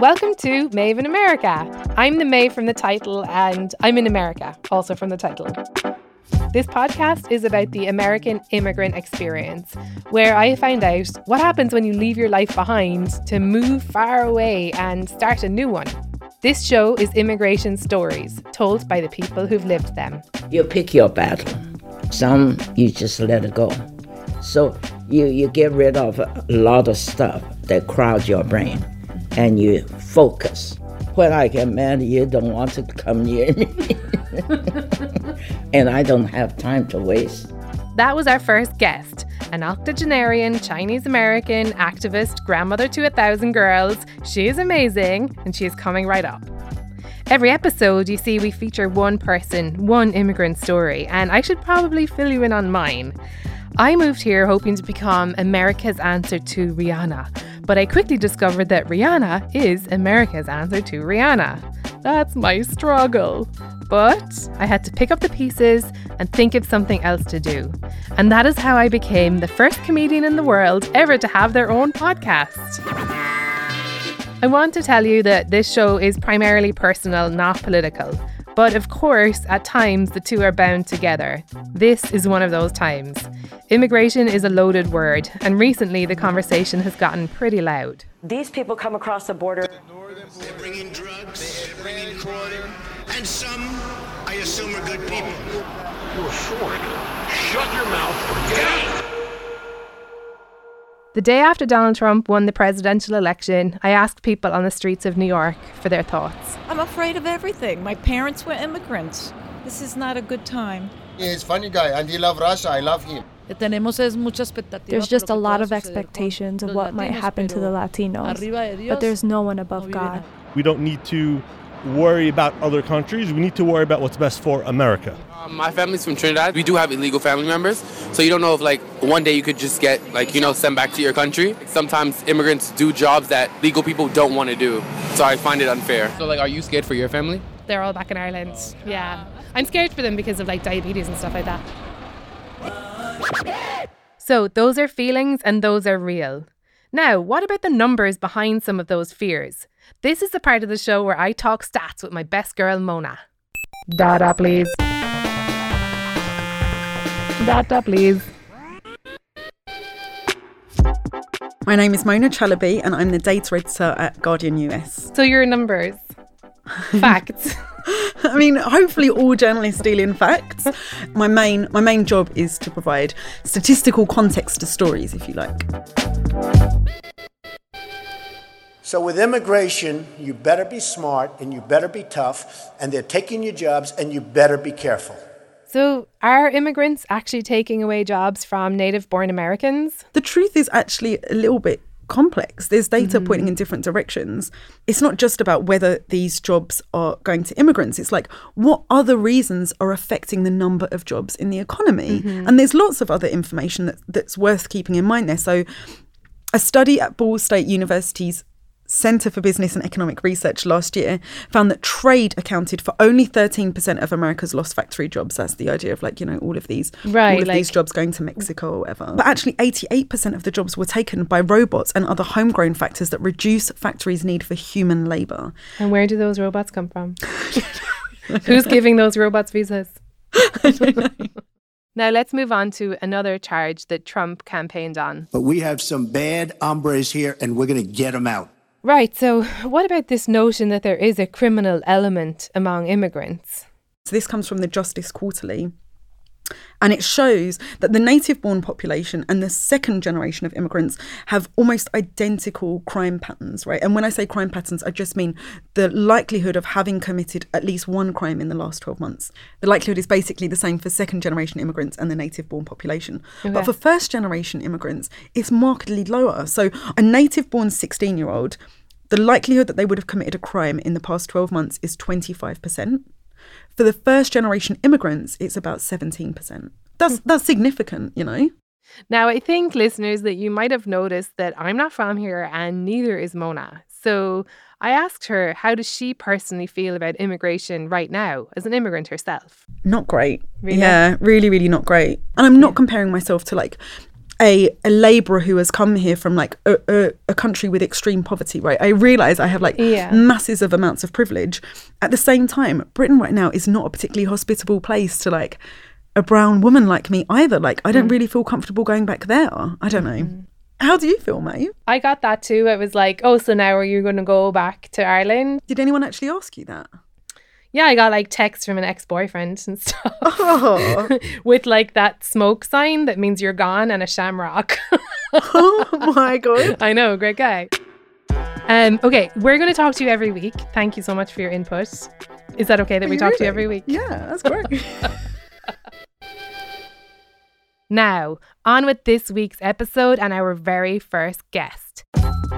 Welcome to Maeve in America. I'm the Maeve from the title, and I'm in America, also from the title. This podcast is about the American immigrant experience, where I find out what happens when you leave your life behind to move far away and start a new one. This show is immigration stories told by the people who've lived them. You pick your battle. Some you just let it go. So you, you get rid of a lot of stuff that crowds your brain and you focus. When I get mad, you don't want to come near me. and I don't have time to waste. That was our first guest, an octogenarian Chinese American activist, grandmother to a thousand girls. She is amazing and she is coming right up. Every episode, you see, we feature one person, one immigrant story, and I should probably fill you in on mine. I moved here hoping to become America's answer to Rihanna, but I quickly discovered that Rihanna is America's answer to Rihanna. That's my struggle. But I had to pick up the pieces and think of something else to do. And that is how I became the first comedian in the world ever to have their own podcast. I want to tell you that this show is primarily personal, not political. But of course, at times the two are bound together. This is one of those times. Immigration is a loaded word, and recently the conversation has gotten pretty loud. These people come across the border. They're bringing drugs, they're bringing crime, and some, I assume, are good people. You're short. Shut your mouth. Get out. The day after Donald Trump won the presidential election, I asked people on the streets of New York for their thoughts. I'm afraid of everything. My parents were immigrants. This is not a good time. He's a funny guy and he love Russia. I love him. There's just a lot of expectations of what might happen to the Latinos, but there's no one above God. We don't need to worry about other countries. We need to worry about what's best for America. Um, my family's from Trinidad. We do have illegal family members, so you don't know if like one day you could just get like you know sent back to your country. Sometimes immigrants do jobs that legal people don't want to do, so I find it unfair. So like, are you scared for your family? They're all back in Ireland. Yeah, I'm scared for them because of like diabetes and stuff like that. So those are feelings and those are real. Now, what about the numbers behind some of those fears? This is the part of the show where I talk stats with my best girl, Mona. Data, please. Data, please. My name is Mona Chalabi and I'm the data editor at Guardian US. So your numbers, facts. I mean, hopefully all journalists deal in facts. My main my main job is to provide statistical context to stories, if you like. So with immigration, you better be smart and you better be tough, and they're taking your jobs, and you better be careful. So, are immigrants actually taking away jobs from native born Americans? The truth is actually a little bit complex. There's data mm-hmm. pointing in different directions. It's not just about whether these jobs are going to immigrants. It's like what other reasons are affecting the number of jobs in the economy. Mm-hmm. And there's lots of other information that, that's worth keeping in mind there. So a study at Ball State University's Center for Business and Economic Research last year found that trade accounted for only 13% of America's lost factory jobs. That's the idea of like, you know, all of these right, all of like, these jobs going to Mexico or whatever. But actually 88% of the jobs were taken by robots and other homegrown factors that reduce factories' need for human labor. And where do those robots come from? Who's giving those robots visas? Now let's move on to another charge that Trump campaigned on. But we have some bad hombres here and we're going to get them out. Right. So, what about this notion that there is a criminal element among immigrants? So, this comes from the Justice Quarterly. And it shows that the native born population and the second generation of immigrants have almost identical crime patterns, right? And when I say crime patterns, I just mean the likelihood of having committed at least one crime in the last 12 months. The likelihood is basically the same for second generation immigrants and the native born population. Okay. But for first generation immigrants, it's markedly lower. So a native born 16 year old, the likelihood that they would have committed a crime in the past 12 months is 25%. For the first generation immigrants, it's about 17%. That's hmm. that's significant, you know. Now, I think listeners that you might have noticed that I'm not from here and neither is Mona. So, I asked her how does she personally feel about immigration right now as an immigrant herself? Not great. Really? Yeah, really really not great. And I'm not comparing myself to like a, a laborer who has come here from like a, a, a country with extreme poverty, right? I realize I have like Yeah. masses of amounts of privilege. At the same time, Britain right now is not a particularly hospitable place to like a brown woman like me either. Like, I don't Mm. really feel comfortable going back there. I don't know. How do you feel, mate? I got that too. It was like, oh, so now are you going to go back to Ireland? Did anyone actually ask you that? Yeah, I got like texts from an ex boyfriend and stuff Oh. with like that smoke sign that means you're gone and a shamrock. oh my God. I know, great guy. Um, okay, we're going to talk to you every week. Thank you so much for your input. Is that okay that we talk to you every week? Yeah, that's great. Now, on with this week's episode and our very first guest.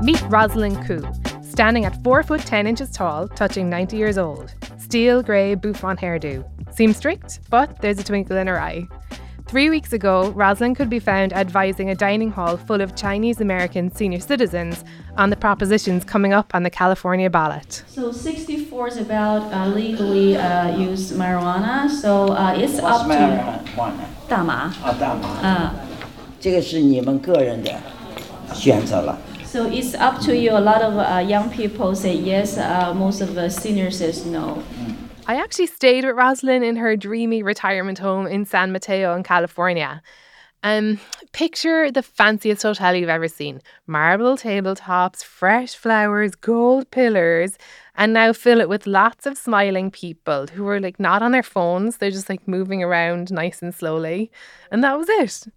Meet Rosalind Koo, standing at 4 foot 10 inches tall, touching 90 years old. Steel grey bouffant hairdo. Seems strict, but there's a twinkle in her eye. Three weeks ago, Rosalind could be found advising a dining hall full of Chinese American senior citizens on the propositions coming up on the California ballot. So 64 is about uh, legally uh, use marijuana. So uh, it's What's up to marijuana? 大麻。啊，大麻。啊。这个是你们个人的选择了。 so it's up to you. A lot of uh, young people say yes. Uh, most of the seniors says no. I actually stayed with Rosalind in her dreamy retirement home in San Mateo in California. Um, picture the fanciest hotel you've ever seen. Marble tabletops, fresh flowers, gold pillars, and now fill it with lots of smiling people who are like not on their phones. They're just like moving around nice and slowly. And that was it.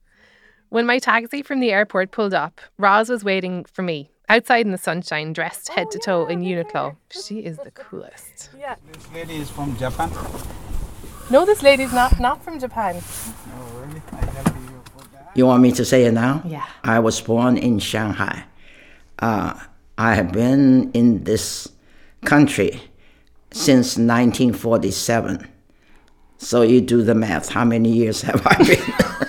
When my taxi from the airport pulled up, Roz was waiting for me outside in the sunshine, dressed head to toe in Uniqlo. She is the coolest. Yeah. This lady is from Japan. No, this lady's not not from Japan. Oh, really? I help you for that. You want me to say it now? Yeah. I was born in Shanghai. Uh, I have been in this country since 1947. So you do the math. How many years have I been?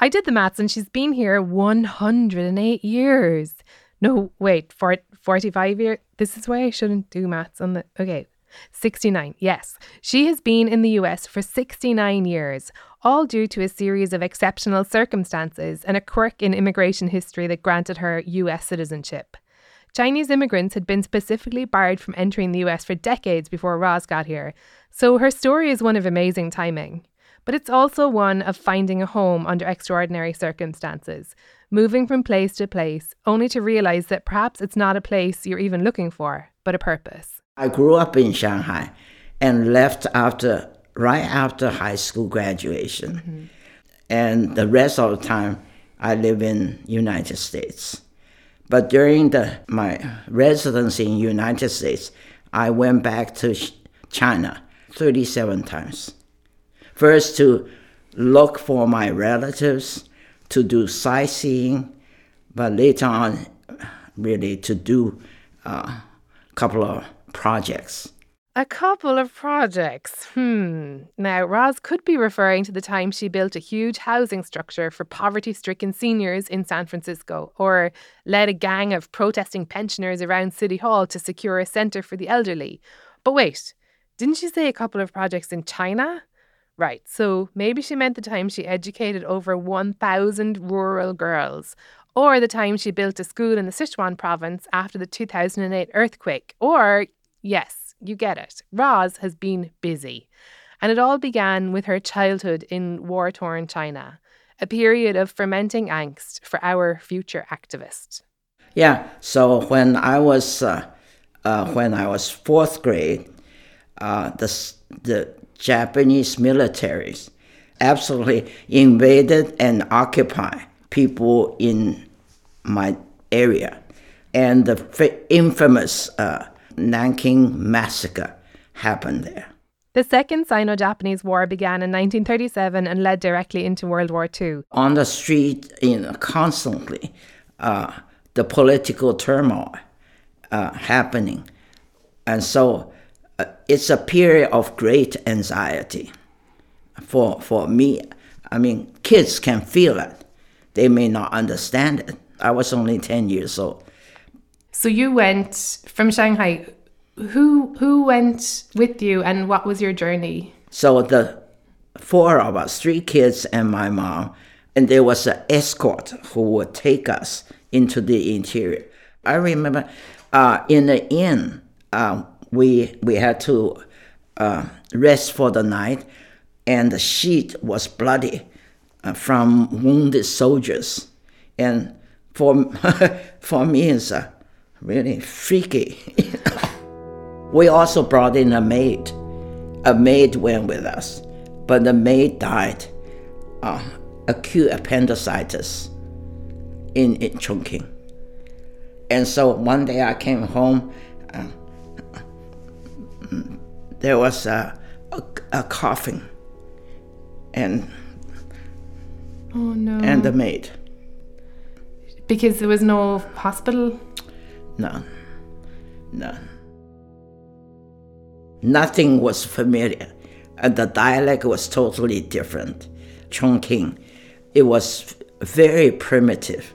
I did the maths and she's been here 108 years. No, wait, for 45 years. This is why I shouldn't do maths on the. Okay, 69. Yes. She has been in the US for 69 years, all due to a series of exceptional circumstances and a quirk in immigration history that granted her US citizenship. Chinese immigrants had been specifically barred from entering the US for decades before Roz got here, so her story is one of amazing timing. But it's also one of finding a home under extraordinary circumstances, moving from place to place, only to realize that perhaps it's not a place you're even looking for, but a purpose. I grew up in Shanghai and left after right after high school graduation. Mm-hmm. And the rest of the time I live in United States. But during the, my residency in United States, I went back to China 37 times. First to look for my relatives, to do sightseeing, but later on, really to do a couple of projects. A couple of projects. Hmm. Now, Roz could be referring to the time she built a huge housing structure for poverty stricken seniors in San Francisco, or led a gang of protesting pensioners around City Hall to secure a centre for the elderly. But wait, didn't she say a couple of projects in China? Right, so maybe she meant the time she educated over 1,000 rural girls, or the time she built a school in the Sichuan province after the 2008 earthquake, or, yes, you get it, Roz has been busy. And it all began with her childhood in war torn China, a period of fermenting angst for our future activist. Yeah, so when I was uh, uh, when I was fourth grade, uh, the the Japanese militaries absolutely invaded and occupied people in my area, and the infamous uh, Nanking massacre happened there. The Second Sino Japanese War began in 1937 and led directly into World War II. On the street, you know, constantly, uh, the political turmoil uh, happening, and so it's a period of great anxiety for for me. I mean, kids can feel it; they may not understand it. I was only ten years old. So you went from Shanghai. Who who went with you and what was your journey? So the four of us, three kids and my mom, and there was an escort who would take us into the interior. I remember uh, in the inn, uh, we we had to uh, rest for the night, and the sheet was bloody uh, from wounded soldiers, and for for me it's uh, really freaky. we also brought in a maid. A maid went with us, but the maid died, uh, acute appendicitis, in, in Chongqing. And so one day I came home. Uh, there was a, a, a coughing, and Oh no. and the maid. Because there was no hospital? None. None. Nothing was familiar. And the dialect was totally different. Chongqing, it was a very primitive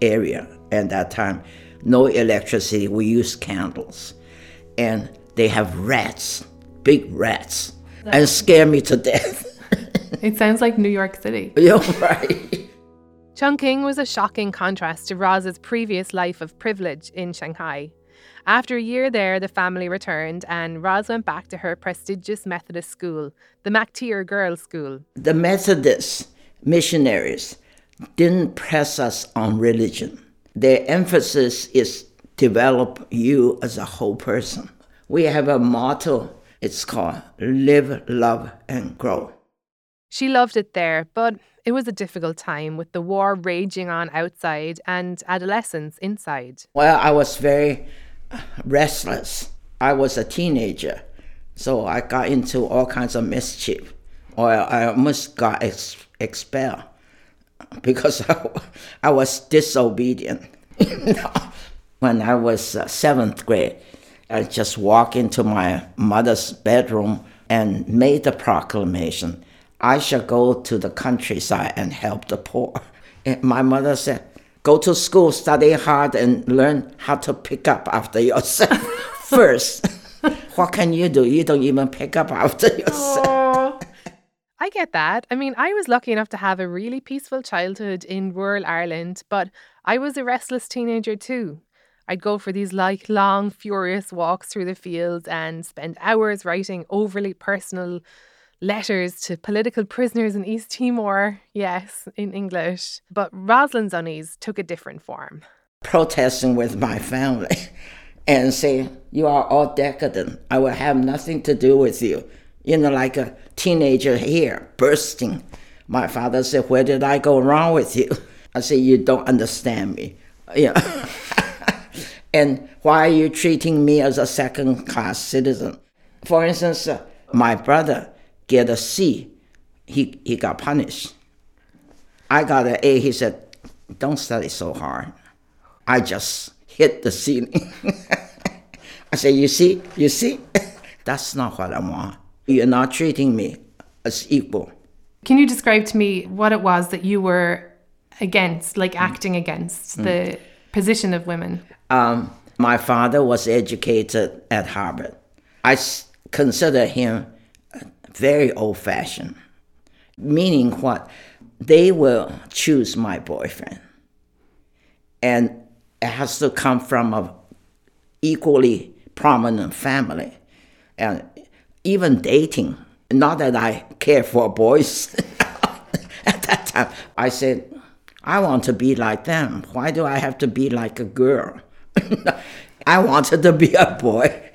area at that time. No electricity, we used candles. And they have rats, big rats, and scare me to death. It sounds like New York City. You're right. Chongqing was a shocking contrast to Roz's previous life of privilege in Shanghai. After a year there, the family returned and Roz went back to her prestigious Methodist school, the McTyeire Girls' School. The Methodist missionaries didn't press us on religion. Their emphasis is develop you as a whole person. We have a motto, it's called live, love, and grow. She loved it there, but it was a difficult time with the war raging on outside and adolescence inside. Well, I was very restless. I was a teenager, so I got into all kinds of mischief, or I almost got ex- expelled because I, I was disobedient. when I was uh, seventh grade, I just walked into my mother's bedroom and made the proclamation I shall go to the countryside and help the poor. And my mother said, Go to school, study hard, and learn how to pick up after yourself first. what can you do? You don't even pick up after yourself. I get that. I mean, I was lucky enough to have a really peaceful childhood in rural Ireland, but I was a restless teenager too. I'd go for these like long, furious walks through the fields and spend hours writing overly personal letters to political prisoners in East Timor, yes, in English. But Rosalind's unease took a different form. Protesting with my family and saying, You are all decadent. I will have nothing to do with you. You know, like a teenager here, bursting. My father said, Where did I go wrong with you? I said, You don't understand me. Yeah. and why are you treating me as a second class citizen? For instance, uh, my brother get a C, he, he got punished. I got an A, he said, Don't study so hard. I just hit the ceiling. I said, You see, you see, that's not what I want. You're not treating me as equal. Can you describe to me what it was that you were against, like acting against Mm. the position of women? Um, my father was educated at Harvard. I consider him very old fashioned, meaning what? They will choose my boyfriend. And it has to come from a equally prominent family. And even dating, not that I care for boys at that time, I said, I want to be like them. Why do I have to be like a girl? I wanted to be a boy.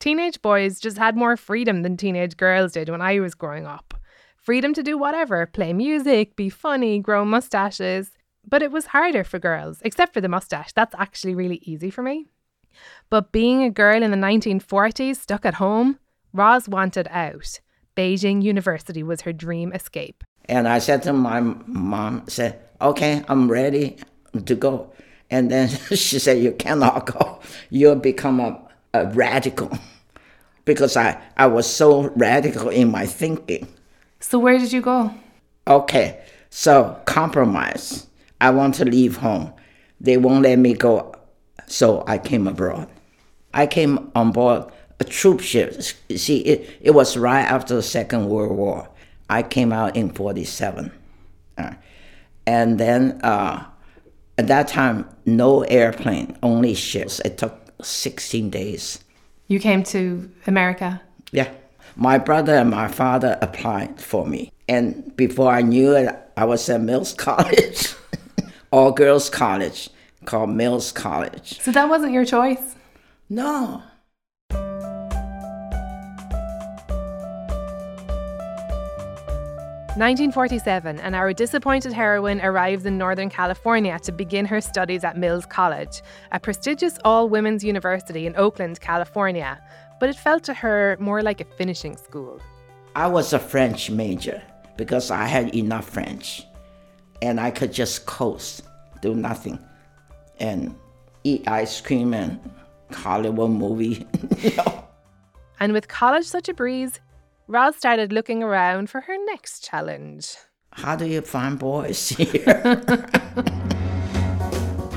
Teenage boys just had more freedom than teenage girls did when I was growing up. Freedom to do whatever, play music, be funny, grow mustaches. But it was harder for girls, except for the mustache. That's actually really easy for me. But being a girl in the 1940s stuck at home, Roz wanted out. Beijing University was her dream escape. And I said to my mom, said, okay, I'm ready to go. And then she said, you cannot go. You'll become a, a radical. Because I, I was so radical in my thinking. So where did you go? Okay, so compromise. I want to leave home. They won't let me go, so I came abroad. I came on board a troop ship. See, it, it was right after the Second World War. I came out in 47. Uh, and then uh, at that time, no airplane, only ships. It took 16 days. You came to America? Yeah. My brother and my father applied for me. And before I knew it, I was at Mills College, all girls college called Mills College. So that wasn't your choice? No. 1947, and our disappointed heroine arrives in Northern California to begin her studies at Mills College, a prestigious all women's university in Oakland, California. But it felt to her more like a finishing school. I was a French major because I had enough French and I could just coast, do nothing, and eat ice cream and Hollywood movie. you know? And with college such a breeze, Roz started looking around for her next challenge. How do you find boys here?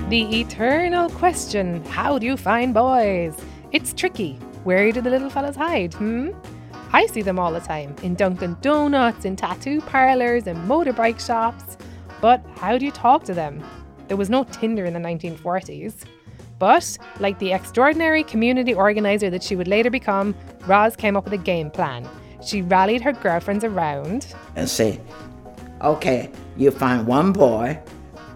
the eternal question how do you find boys? It's tricky. Where do the little fellas hide, hmm? I see them all the time in Dunkin' Donuts, in tattoo parlors, in motorbike shops. But how do you talk to them? There was no Tinder in the 1940s. But, like the extraordinary community organizer that she would later become, Roz came up with a game plan. She rallied her girlfriends around and say, okay, you find one boy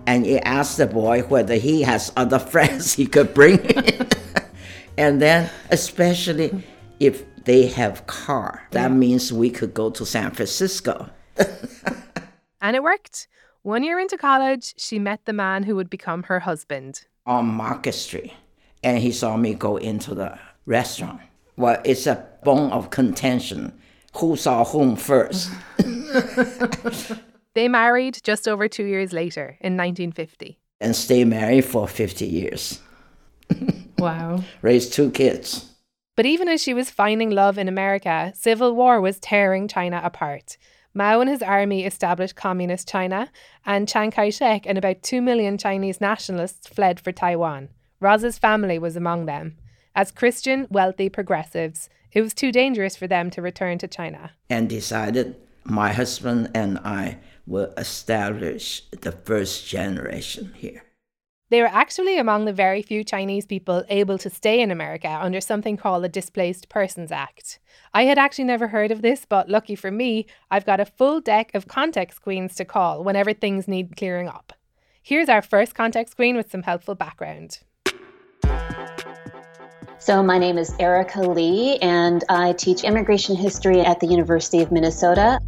and you ask the boy whether he has other friends he could bring and then especially if they have car, that means we could go to San Francisco. and it worked. One year into college, she met the man who would become her husband. On Market Street. And he saw me go into the restaurant. Well, it's a bone of contention who saw whom first. they married just over two years later in 1950. And stayed married for 50 years. wow. Raised two kids. But even as she was finding love in America, civil war was tearing China apart. Mao and his army established communist China, and Chiang Kai shek and about 2 million Chinese nationalists fled for Taiwan. Roz's family was among them. As Christian, wealthy progressives, it was too dangerous for them to return to China. And decided my husband and I will establish the first generation here. They were actually among the very few Chinese people able to stay in America under something called the Displaced Persons Act. I had actually never heard of this, but lucky for me, I've got a full deck of context queens to call whenever things need clearing up. Here's our first context queen with some helpful background. So, my name is Erika Lee, and I teach immigration history at the University of Minnesota.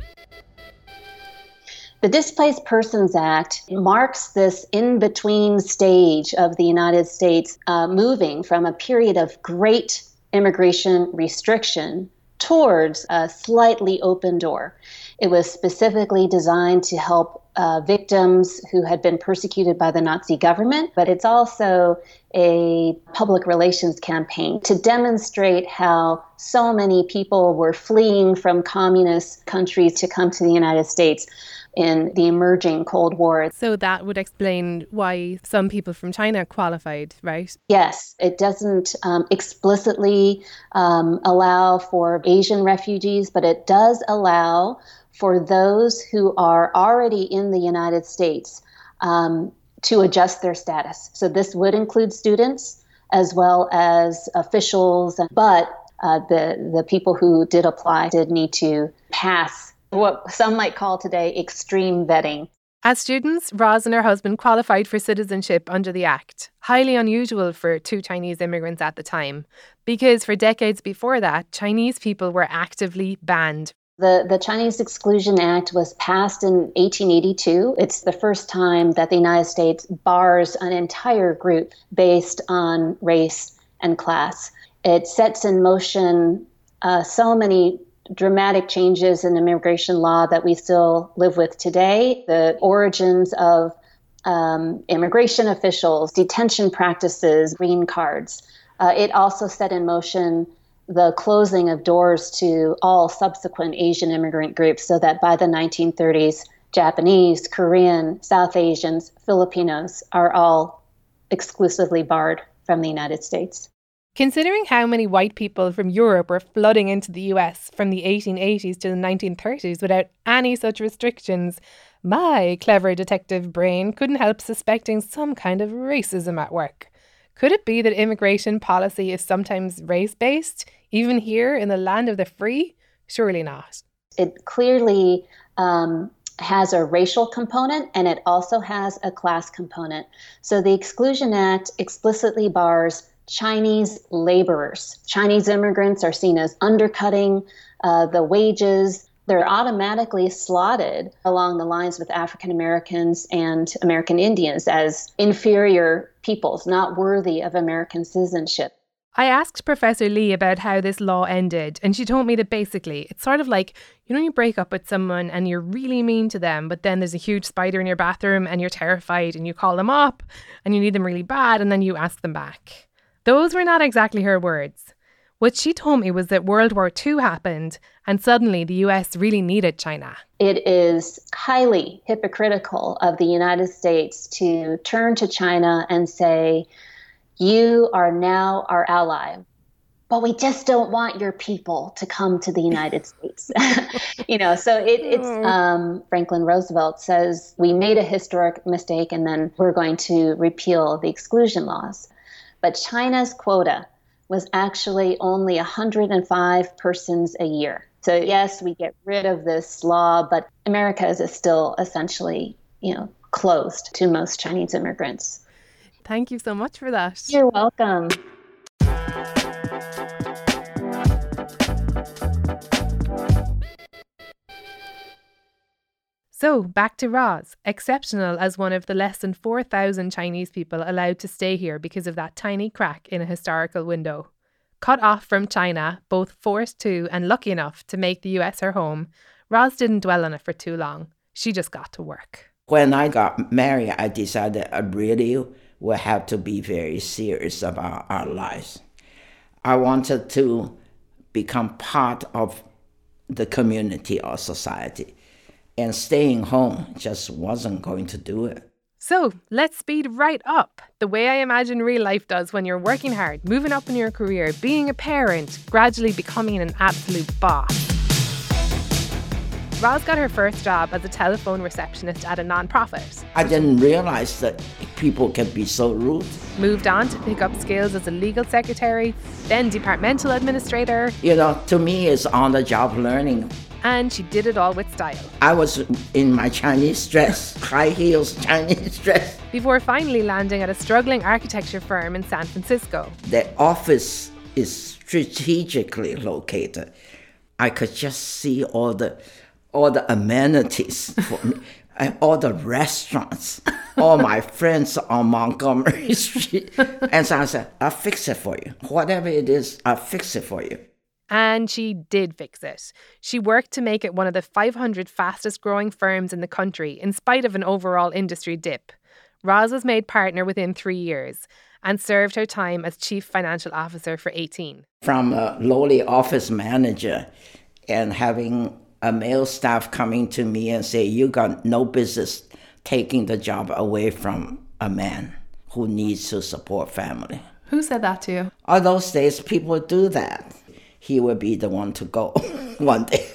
The Displaced Persons Act marks this in between stage of the United States uh, moving from a period of great immigration restriction towards a slightly open door. It was specifically designed to help uh, victims who had been persecuted by the Nazi government, but it's also a public relations campaign to demonstrate how so many people were fleeing from communist countries to come to the United States in the emerging Cold War. So that would explain why some people from China qualified, right? Yes, it doesn't um, explicitly um, allow for Asian refugees, but it does allow for those who are already in the United States um, to adjust their status. So this would include students as well as officials, but uh, the the people who did apply did need to pass what some might call today extreme vetting. As students, Roz and her husband qualified for citizenship under the Act, highly unusual for two Chinese immigrants at the time, because for decades before that, Chinese people were actively banned. The, the Chinese Exclusion Act was passed in 1882. It's the first time that the United States bars an entire group based on race and class. It sets in motion uh, so many dramatic changes in immigration law that we still live with today. The origins of um, immigration officials, detention practices, green cards. Uh, it also set in motion the closing of doors to all subsequent Asian immigrant groups so that by the 1930s, Japanese, Korean, South Asians, Filipinos are all exclusively barred from the United States. Considering how many white people from Europe were flooding into the US from the 1880s to the 1930s without any such restrictions, my clever detective brain couldn't help suspecting some kind of racism at work. Could it be that immigration policy is sometimes race based, even here in the land of the free? Surely not. It clearly um, has a racial component and it also has a class component. So the Exclusion Act explicitly bars Chinese laborers. Chinese immigrants are seen as undercutting uh, the wages. They're automatically slotted along the lines with African Americans and American Indians as inferior peoples, not worthy of American citizenship. I asked Professor Lee about how this law ended, and she told me that basically it's sort of like you know, you break up with someone and you're really mean to them, but then there's a huge spider in your bathroom and you're terrified and you call them up and you need them really bad and then you ask them back. Those were not exactly her words. What she told me was that World War II happened and suddenly the US really needed China. It is highly hypocritical of the United States to turn to China and say, You are now our ally. But we just don't want your people to come to the United States. you know, so it, it's mm. um, Franklin Roosevelt says we made a historic mistake and then we're going to repeal the exclusion laws. But China's quota was actually only 105 persons a year. So yes, we get rid of this law, but America is still essentially, you know, closed to most Chinese immigrants. Thank you so much for that. You're welcome. So, back to Roz, exceptional as one of the less than 4,000 Chinese people allowed to stay here because of that tiny crack in a historical window. Cut off from China, both forced to and lucky enough to make the US her home, Roz didn't dwell on it for too long. She just got to work. When I got married, I decided I really would have to be very serious about our lives. I wanted to become part of the community or society and staying home just wasn't going to do it. So let's speed right up, the way I imagine real life does when you're working hard, moving up in your career, being a parent, gradually becoming an absolute boss. Roz got her first job as a telephone receptionist at a non-profit. I didn't realize that people can be so rude. Moved on to pick up skills as a legal secretary, then departmental administrator. You know, to me, it's on-the-job learning and she did it all with style. I was in my Chinese dress, high heels Chinese dress. Before finally landing at a struggling architecture firm in San Francisco. The office is strategically located. I could just see all the all the amenities for me. And all the restaurants, all my friends on Montgomery Street. And so I said, I'll fix it for you. Whatever it is, I'll fix it for you. And she did fix it. She worked to make it one of the 500 fastest growing firms in the country, in spite of an overall industry dip. Roz was made partner within three years and served her time as chief financial officer for 18. From a lowly office manager and having a male staff coming to me and say, You got no business taking the job away from a man who needs to support family. Who said that to you? All those days, people do that he will be the one to go one day.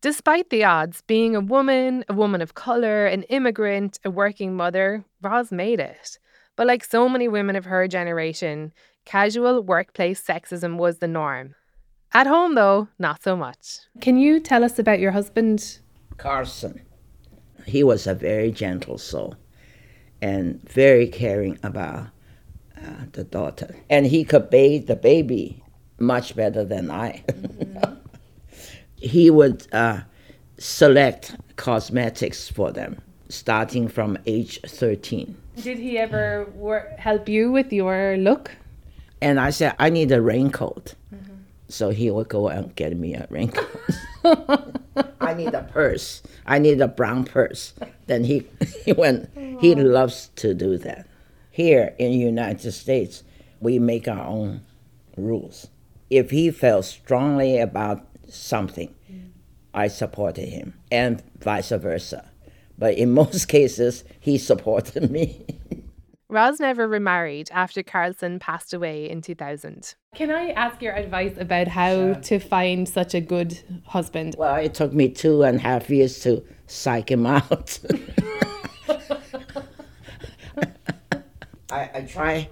Despite the odds, being a woman, a woman of colour, an immigrant, a working mother, Roz made it. But like so many women of her generation, casual workplace sexism was the norm. At home, though, not so much. Can you tell us about your husband? Carson. He was a very gentle soul and very caring about uh, the daughter. And he could bathe the baby much better than I. Mm-hmm. he would uh, select cosmetics for them starting from age 13. Did he ever wor- help you with your look? And I said, I need a raincoat. Mm-hmm. So he would go and get me a raincoat. I need a purse. I need a brown purse. Then he, he went, he loves to do that. Here in the United States, we make our own rules if he felt strongly about something, mm. I supported him, and vice versa. But in most cases, he supported me. Roz never remarried after Carson passed away in 2000. Can I ask your advice about how to find such a good husband? Well, it took me two and a half years to psych him out. I, I try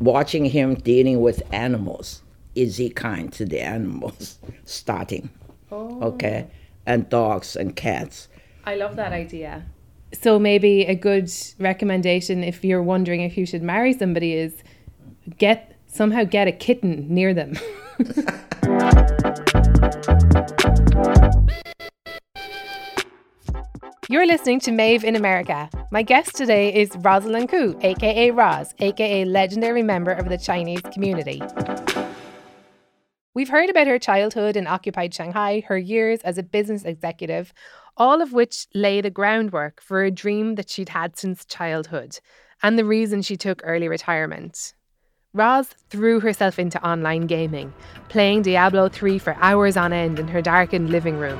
watching him dealing with animals. Is he kind to the animals? Starting. Oh. Okay. And dogs and cats. I love that idea. So maybe a good recommendation if you're wondering if you should marry somebody is get somehow get a kitten near them. You're listening to Maeve in America. My guest today is Rosalind Koo, aka Roz, aka legendary member of the Chinese community. We've heard about her childhood in occupied Shanghai, her years as a business executive, all of which lay the groundwork for a dream that she'd had since childhood, and the reason she took early retirement. Roz threw herself into online gaming, playing Diablo 3 for hours on end in her darkened living room.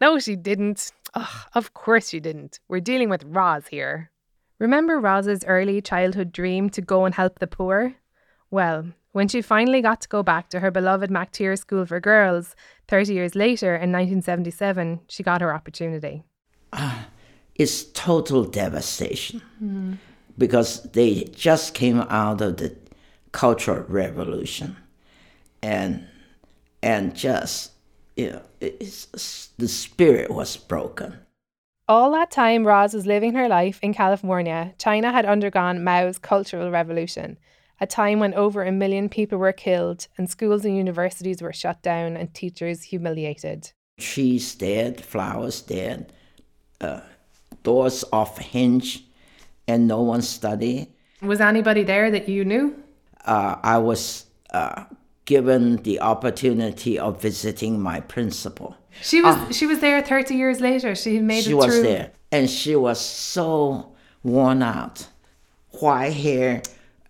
No, she didn't. Ugh, of course she didn't. We're dealing with Roz here. Remember Roz's early childhood dream to go and help the poor? Well, when she finally got to go back to her beloved McTyeire School for Girls 30 years later in 1977, she got her opportunity. Uh, it's total devastation Mm. because they just came out of the Cultural Revolution and and just you know, the spirit was broken. All that time Roz was living her life in California, China had undergone Mao's Cultural Revolution, a time when over a million people were killed and schools and universities were shut down and teachers humiliated. Trees dead, flowers dead, uh, doors off hinge, and no one studied. Was anybody there that you knew? Uh, I was uh, given the opportunity of visiting my principal. She was she was there 30 years later. She made she it was there, and she was so worn out, white hair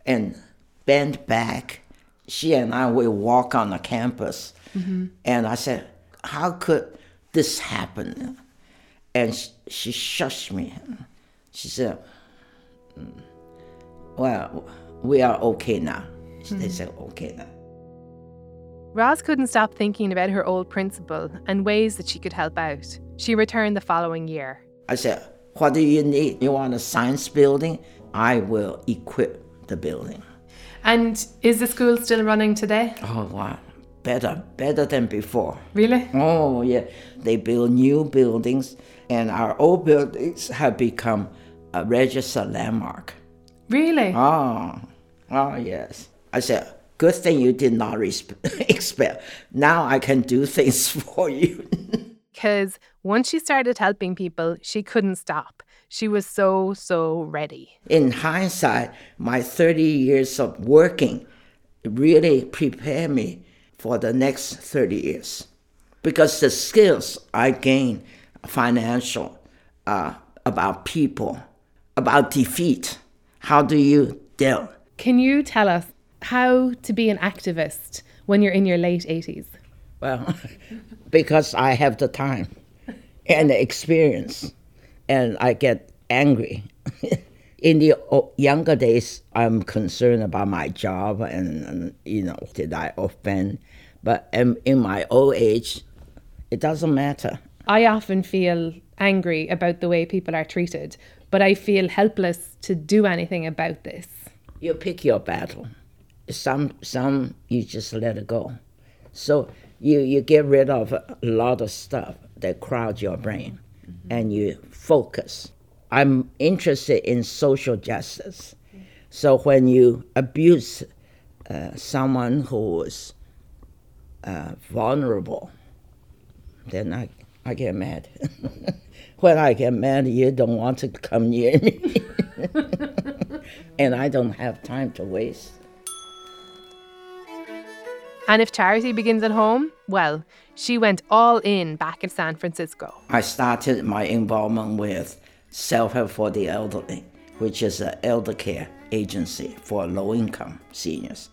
and bent back. She and I would walk on the campus, Mhm. and I said, "How could this happen?" And she, she shushed me. She said, "Mm, "Well, we are okay now." They Mhm. said, "Okay now." Roz couldn't stop thinking about her old principal and ways that she could help out. She returned the following year. I said, What do you need? You want a science building? I will equip the building. And is the school still running today? Oh, wow. Better, better than before. Really? Oh, yeah. They build new buildings, and our old buildings have become a registered landmark. Really? Oh, oh, yes. I said, Good thing you did not expect. Now I can do things for you. Because once she started helping people, she couldn't stop. She was so, so ready. In hindsight, my 30 years of working really prepared me for the next 30 years because the skills I gained financial, uh, about people, about defeat, how do you deal? Can you tell us how to be an activist when you're in your late 80s? Well, because I have the time and the experience, and I get angry. in the younger days, I'm concerned about my job and, and, you know, did I offend? But in, in my old age, it doesn't matter. I often feel angry about the way people are treated, but I feel helpless to do anything about this. You pick your battle. Some, some you just let it go. So you, you get rid of a lot of stuff that crowd your brain and you focus. I'm interested in social justice. So when you abuse uh, someone who is uh, vulnerable, then I, I get mad. when I get mad, you don't want to come near me. and I don't have time to waste. And if charity begins at home, well, she went all in back in San Francisco. I started my involvement with Self Help for the Elderly, which is an elder care agency for low income seniors.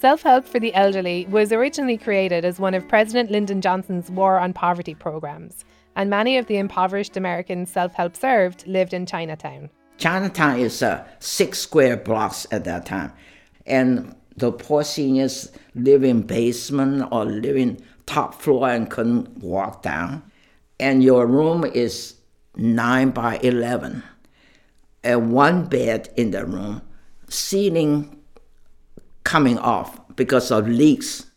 Self Help for the Elderly was originally created as one of President Lyndon Johnson's War on Poverty programs. and many of the impoverished Americans self help served lived in Chinatown. Chinatown is uh, six square blocks at that time, and the poor seniors live in basement or live in top floor and couldn't walk down. And your room is nine by eleven, and one bed in the room, ceiling coming off because of leaks.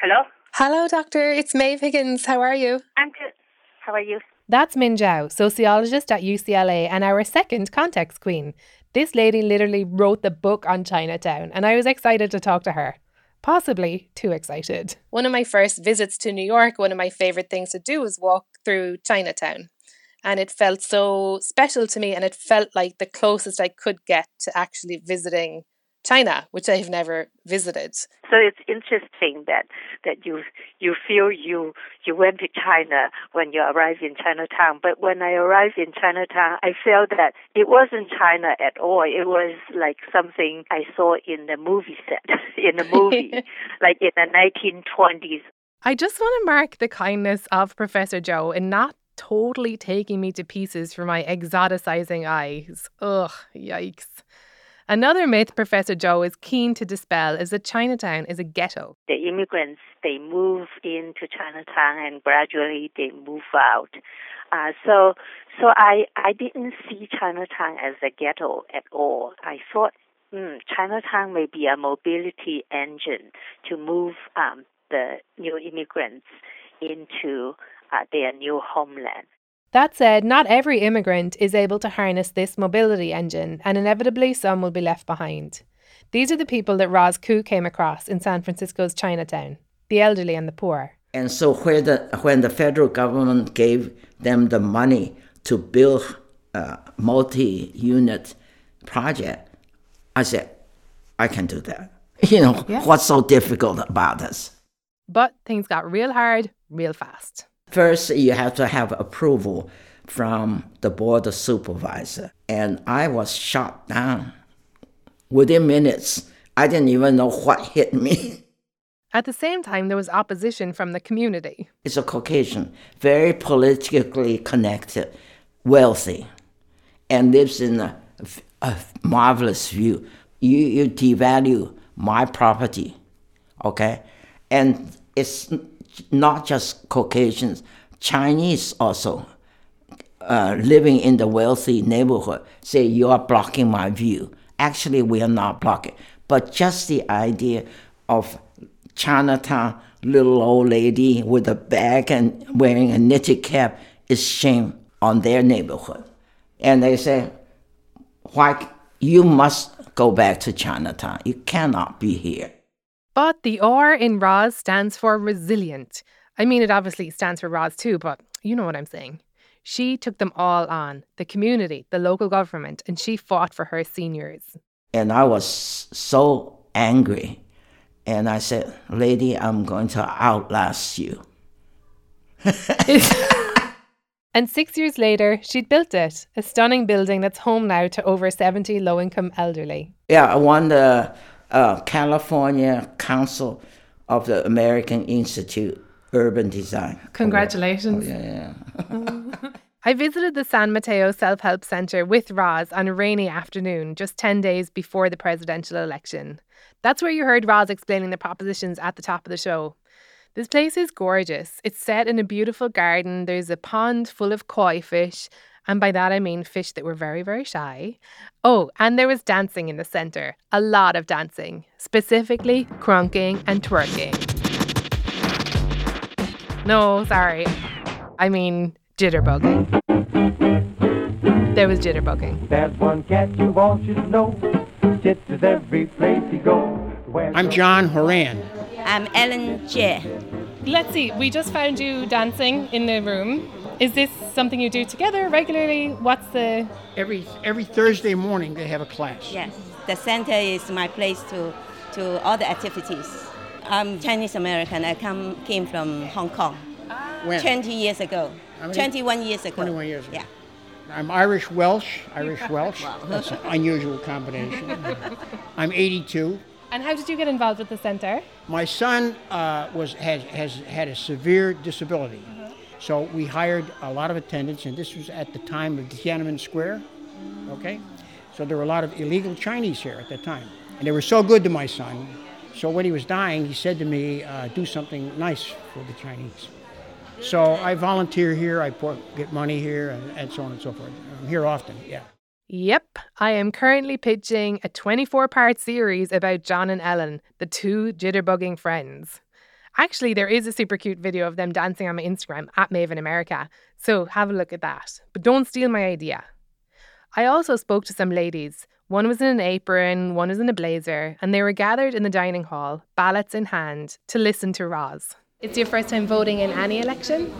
Hello? Hello, doctor. It's Maeve Higgins. How are you? I'm good. How are you? That's Min Zhou, sociologist at UCLA and our second context queen. This lady literally wrote the book on Chinatown, and I was excited to talk to her. Possibly too excited. One of my first visits to New York, one of my favorite things to do was walk through Chinatown. And it felt so special to me, and it felt like the closest I could get to actually visiting China, which I've never visited. So it's interesting that that you you feel you you went to China when you arrived in Chinatown, but when I arrived in Chinatown, I felt that it wasn't China at all. It was like something I saw in the movie set in a movie, like in the 1920s. I just want to mark the kindness of Professor Zhou in not totally taking me to pieces for my exoticizing eyes. Ugh, yikes. Another myth Professor Zhou is keen to dispel is that Chinatown is a ghetto. The immigrants, they move into Chinatown and gradually they move out. Uh, so, so I, I didn't see Chinatown as a ghetto at all. I thought hmm, Chinatown may be a mobility engine to move um, the new immigrants into uh, their new homeland. That said, not every immigrant is able to harness this mobility engine, and inevitably some will be left behind. These are the people that Roz Koo came across in San Francisco's Chinatown the elderly and the poor. And so, when the, when the federal government gave them the money to build a multi unit project, I said, I can do that. You know, yeah. what's so difficult about this? But things got real hard real fast. First, you have to have approval from the board of supervisor. And I was shot down. Within minutes, I didn't even know what hit me. At the same time, there was opposition from the community. It's a Caucasian, very politically connected, wealthy, and lives in a, a marvelous view. You, you devalue my property, okay? And it's not just Caucasians, Chinese also uh, living in the wealthy neighborhood say you are blocking my view. Actually, we are not blocking, but just the idea of Chinatown little old lady with a bag and wearing a knitted cap is shame on their neighborhood. And they say, why you must go back to Chinatown. You cannot be here. But the R in Roz stands for resilient. I mean, it obviously stands for Roz too, but you know what I'm saying. She took them all on the community, the local government, and she fought for her seniors. And I was so angry. And I said, Lady, I'm going to outlast you. and six years later, she'd built it a stunning building that's home now to over 70 low income elderly. Yeah, I won the uh, California Council of the American Institute Urban Design. Congratulations. Oh, yeah, yeah. I visited the San Mateo Self Help Center with Roz on a rainy afternoon just 10 days before the presidential election. That's where you heard Roz explaining the propositions at the top of the show. This place is gorgeous. It's set in a beautiful garden. There's a pond full of koi fish, and by that I mean fish that were very, very shy. Oh, and there was dancing in the centre. A lot of dancing, specifically crunking and twerking. No, sorry. I mean jitterbugging. There was jitterbugging. There's one cat you all should know. Sits every place he goes. I'm John Horan. I'm Ellen Jie. Let's see, we just found you dancing in the room. Is this something you do together regularly? What's the every every Thursday morning they have a class. Yes, the center is my place to to all the activities. I'm Chinese American. I come came from Hong Kong. When? 20 years ago. 21 years ago. 21 years ago. Yeah. I'm Irish Welsh. Irish Welsh. wow. That's an unusual combination. I'm 82. And how did you get involved with the center? My son uh, was has has had a severe disability, so we hired a lot of attendants, and this was at the time of Tiananmen Square. Okay, so there were a lot of illegal Chinese here at that time, and they were so good to my son. So when he was dying, he said to me, uh, "Do something nice for the Chinese." So I volunteer here. I pour, get money here, and, and so on and so forth. I'm here often. Yeah. Yep, I am currently pitching a 24 part series about John and Ellen, the two jitterbugging friends. Actually, there is a super cute video of them dancing on my Instagram at Maeve in America. So have a look at that. But don't steal my idea. I also spoke to some ladies. One was in an apron, one was in a blazer, and they were gathered in the dining hall, ballots in hand, to listen to Roz. It's your first time voting in any election?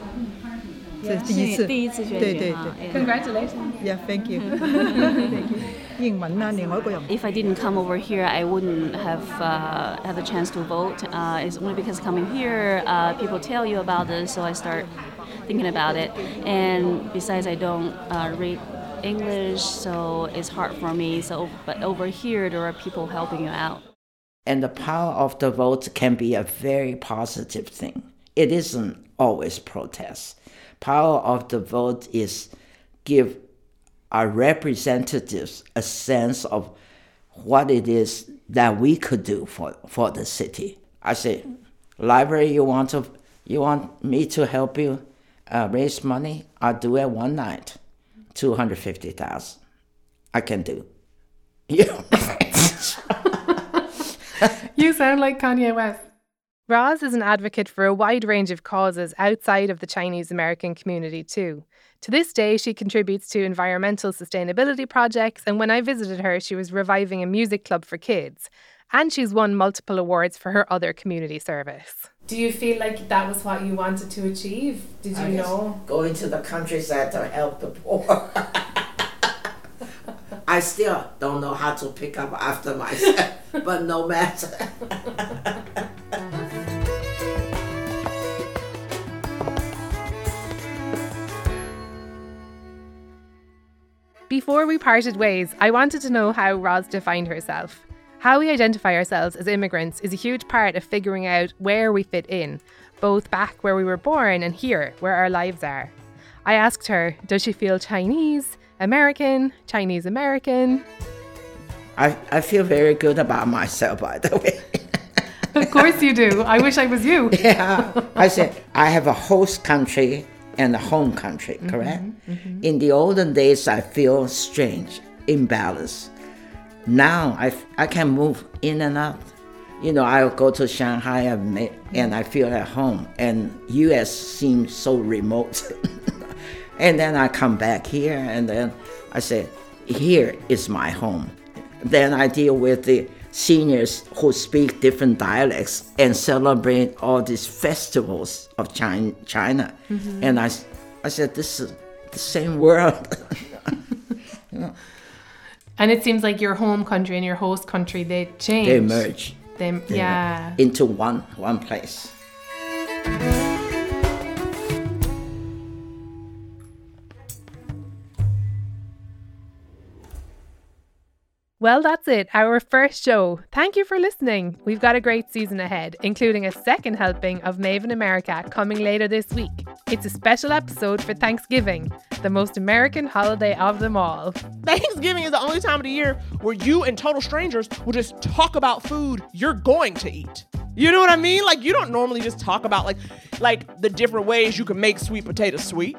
Yeah. 第一次，对对对，Congratulations. Yeah, thank you. thank you. 英文啊，另外一个又唔 If I didn't come over here, I wouldn't have uh, had the chance to vote. Uh, it's only because coming here, uh, people tell you about this, so I start thinking about it. And besides, I don't uh, read English, so it's hard for me. So, but over here, there are people helping you out. And the power of the vote can be a very positive thing. It isn't always protest. Power of the vote is give our representatives a sense of what it is that we could do for, for the city. I say, library, you want to, you want me to help you uh, raise money? I'll do it one night, two hundred fifty thousand. I can do. You You sound like Kanye West. Roz is an advocate for a wide range of causes outside of the Chinese American community, too. To this day, she contributes to environmental sustainability projects, and when I visited her, she was reviving a music club for kids. And she's won multiple awards for her other community service. Do you feel like that was what you wanted to achieve? Did you I know? Going to the countryside to help the poor. I still don't know how to pick up after myself, but no matter. Before we parted ways, I wanted to know how Roz defined herself. How we identify ourselves as immigrants is a huge part of figuring out where we fit in, both back where we were born and here, where our lives are. I asked her, does she feel Chinese, American, Chinese American? I, I feel very good about myself, by the way. Of course you do. I wish I was you. yeah. I said, I have a host country and a home country, mm-hmm, correct? Mm-hmm. In the olden days, I feel strange, imbalanced. Now I, f- I can move in and out. You know, I'll go to Shanghai and I feel at home, and US seems so remote. and then I come back here, and then I say, here is my home. Then I deal with the seniors who speak different dialects and celebrate all these festivals of China. China. Mhm. And I, I said, this is the same world. You know, And it seems like your home country and your host country, they change. they merge. They, They yeah. merge into one one place. Well, that's it, our first show. Thank you for listening. We've got a great season ahead, including a second helping of Maeve in America coming later this week. It's a special episode for Thanksgiving, the most American holiday of them all. Thanksgiving is the only time of the year where you and total strangers will just talk about food you're going to eat. You know what I mean? Like you don't normally just talk about like like the different ways you can make sweet potato sweet.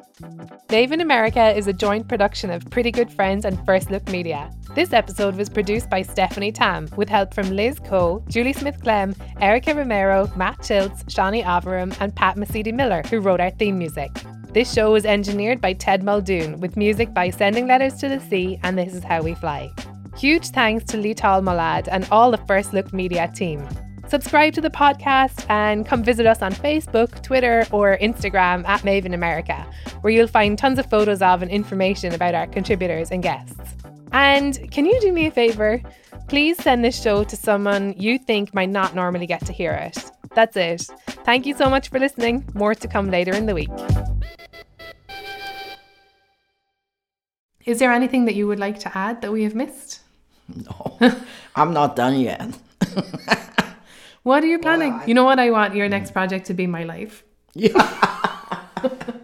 Maeve in America is a joint production of Pretty Good Friends and First Look Media. This episode was produced by Stephanie Tam with help from Liz Coe, Julie Smith Clem, Erica Romero, Matt Chiltz, Shawnee Avaram, and Pat Mesiti Miller, who wrote our theme music. This show was engineered by Ted Muldoon with music by Sending Letters to the Sea and This Is How We Fly. Huge thanks to Lital Molad and all the First Look Media team. Subscribe to the podcast and come visit us on Facebook, Twitter, or Instagram at Maeve in America, where you'll find tons of photos of and information about our contributors and guests. And can you do me a favor? Please send this show to someone you think might not normally get to hear it. That's it. Thank you so much for listening. More to come later in the week. Is there anything that you would like to add that we have missed? No, I'm not done yet. what are you planning? You know what I want your next project to be my life. Yeah.